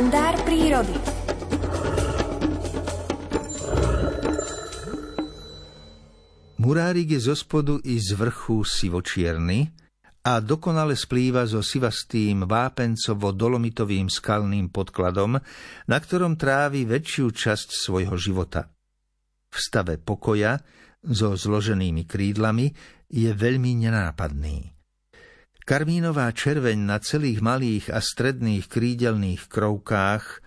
kalendár prírody. Murárik je zo spodu i z vrchu sivočierny a dokonale splýva so sivastým vápencovo-dolomitovým skalným podkladom, na ktorom trávi väčšiu časť svojho života. V stave pokoja so zloženými krídlami je veľmi nenápadný. Karmínová červeň na celých malých a stredných krídelných krovkách,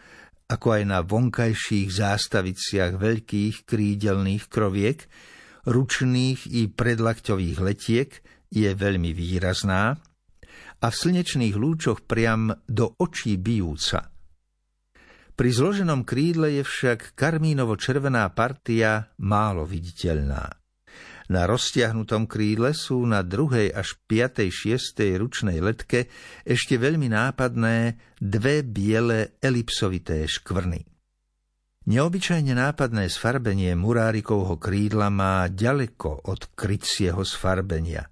ako aj na vonkajších zástaviciach veľkých krídelných kroviek, ručných i predlakťových letiek je veľmi výrazná a v slnečných lúčoch priam do očí bijúca. Pri zloženom krídle je však karmínovo-červená partia málo viditeľná. Na roztiahnutom krídle sú na druhej až piatej šiestej ručnej letke ešte veľmi nápadné dve biele elipsovité škvrny. Neobyčajne nápadné sfarbenie murárikovho krídla má ďaleko od krycieho sfarbenia.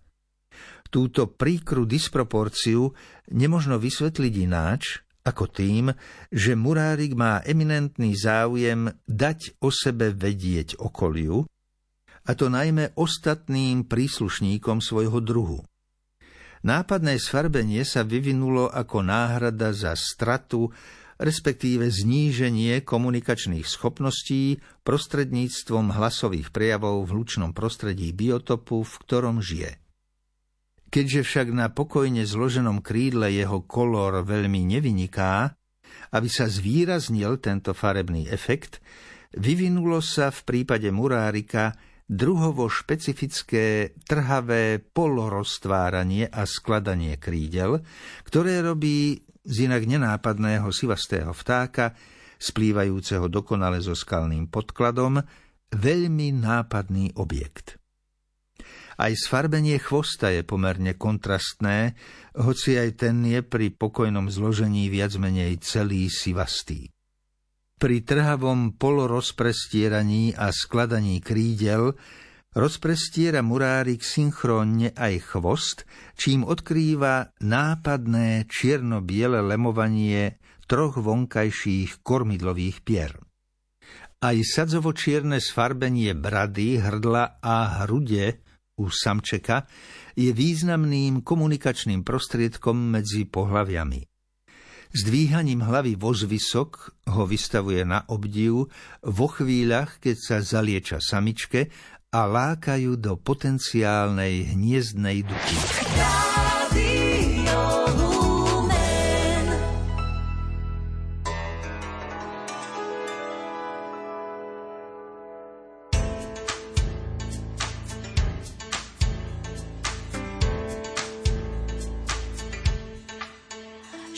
Túto príkru disproporciu nemožno vysvetliť ináč, ako tým, že murárik má eminentný záujem dať o sebe vedieť okoliu, a to najmä ostatným príslušníkom svojho druhu. Nápadné sfarbenie sa vyvinulo ako náhrada za stratu, respektíve zníženie komunikačných schopností prostredníctvom hlasových prejavov v hlučnom prostredí biotopu, v ktorom žije. Keďže však na pokojne zloženom krídle jeho kolor veľmi nevyniká, aby sa zvýraznil tento farebný efekt, vyvinulo sa v prípade murárika druhovo špecifické trhavé poloroztváranie a skladanie krídel, ktoré robí z inak nenápadného sivastého vtáka, splývajúceho dokonale so skalným podkladom, veľmi nápadný objekt. Aj sfarbenie chvosta je pomerne kontrastné, hoci aj ten je pri pokojnom zložení viac menej celý sivastý. Pri trhavom polorozprestieraní a skladaní krídel rozprestiera murárik synchrónne aj chvost, čím odkrýva nápadné čierno-biele lemovanie troch vonkajších kormidlových pier. Aj sadzovo-čierne sfarbenie brady, hrdla a hrude u samčeka je významným komunikačným prostriedkom medzi pohľaviami. Zdvíhaním hlavy vozvysok ho vystavuje na obdiv vo chvíľach, keď sa zalieča samičke a lákajú do potenciálnej hniezdnej duky.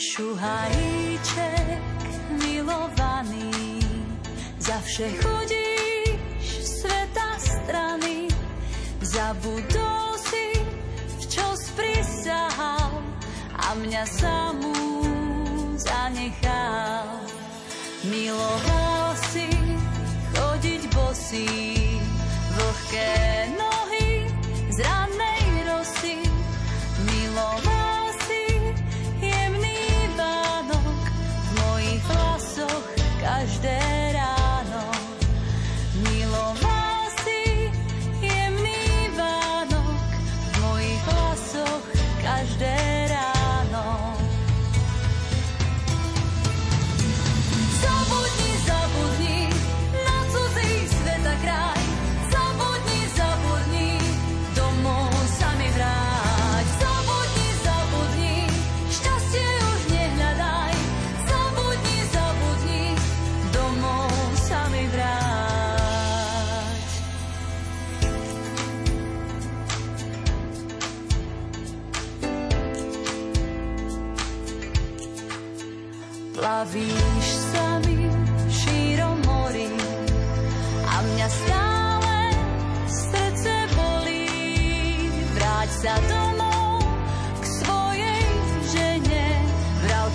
Šuhajíček milovaný, vše chodíš sveta strany, zabudol si, v čo sprisahal a mňa samú zanechal. Miloval si chodiť bosý, vlhké nohy Plavíš sa mi šírom a mňa stále srdce bolí. Vráť sa domov k svojej žene, vrav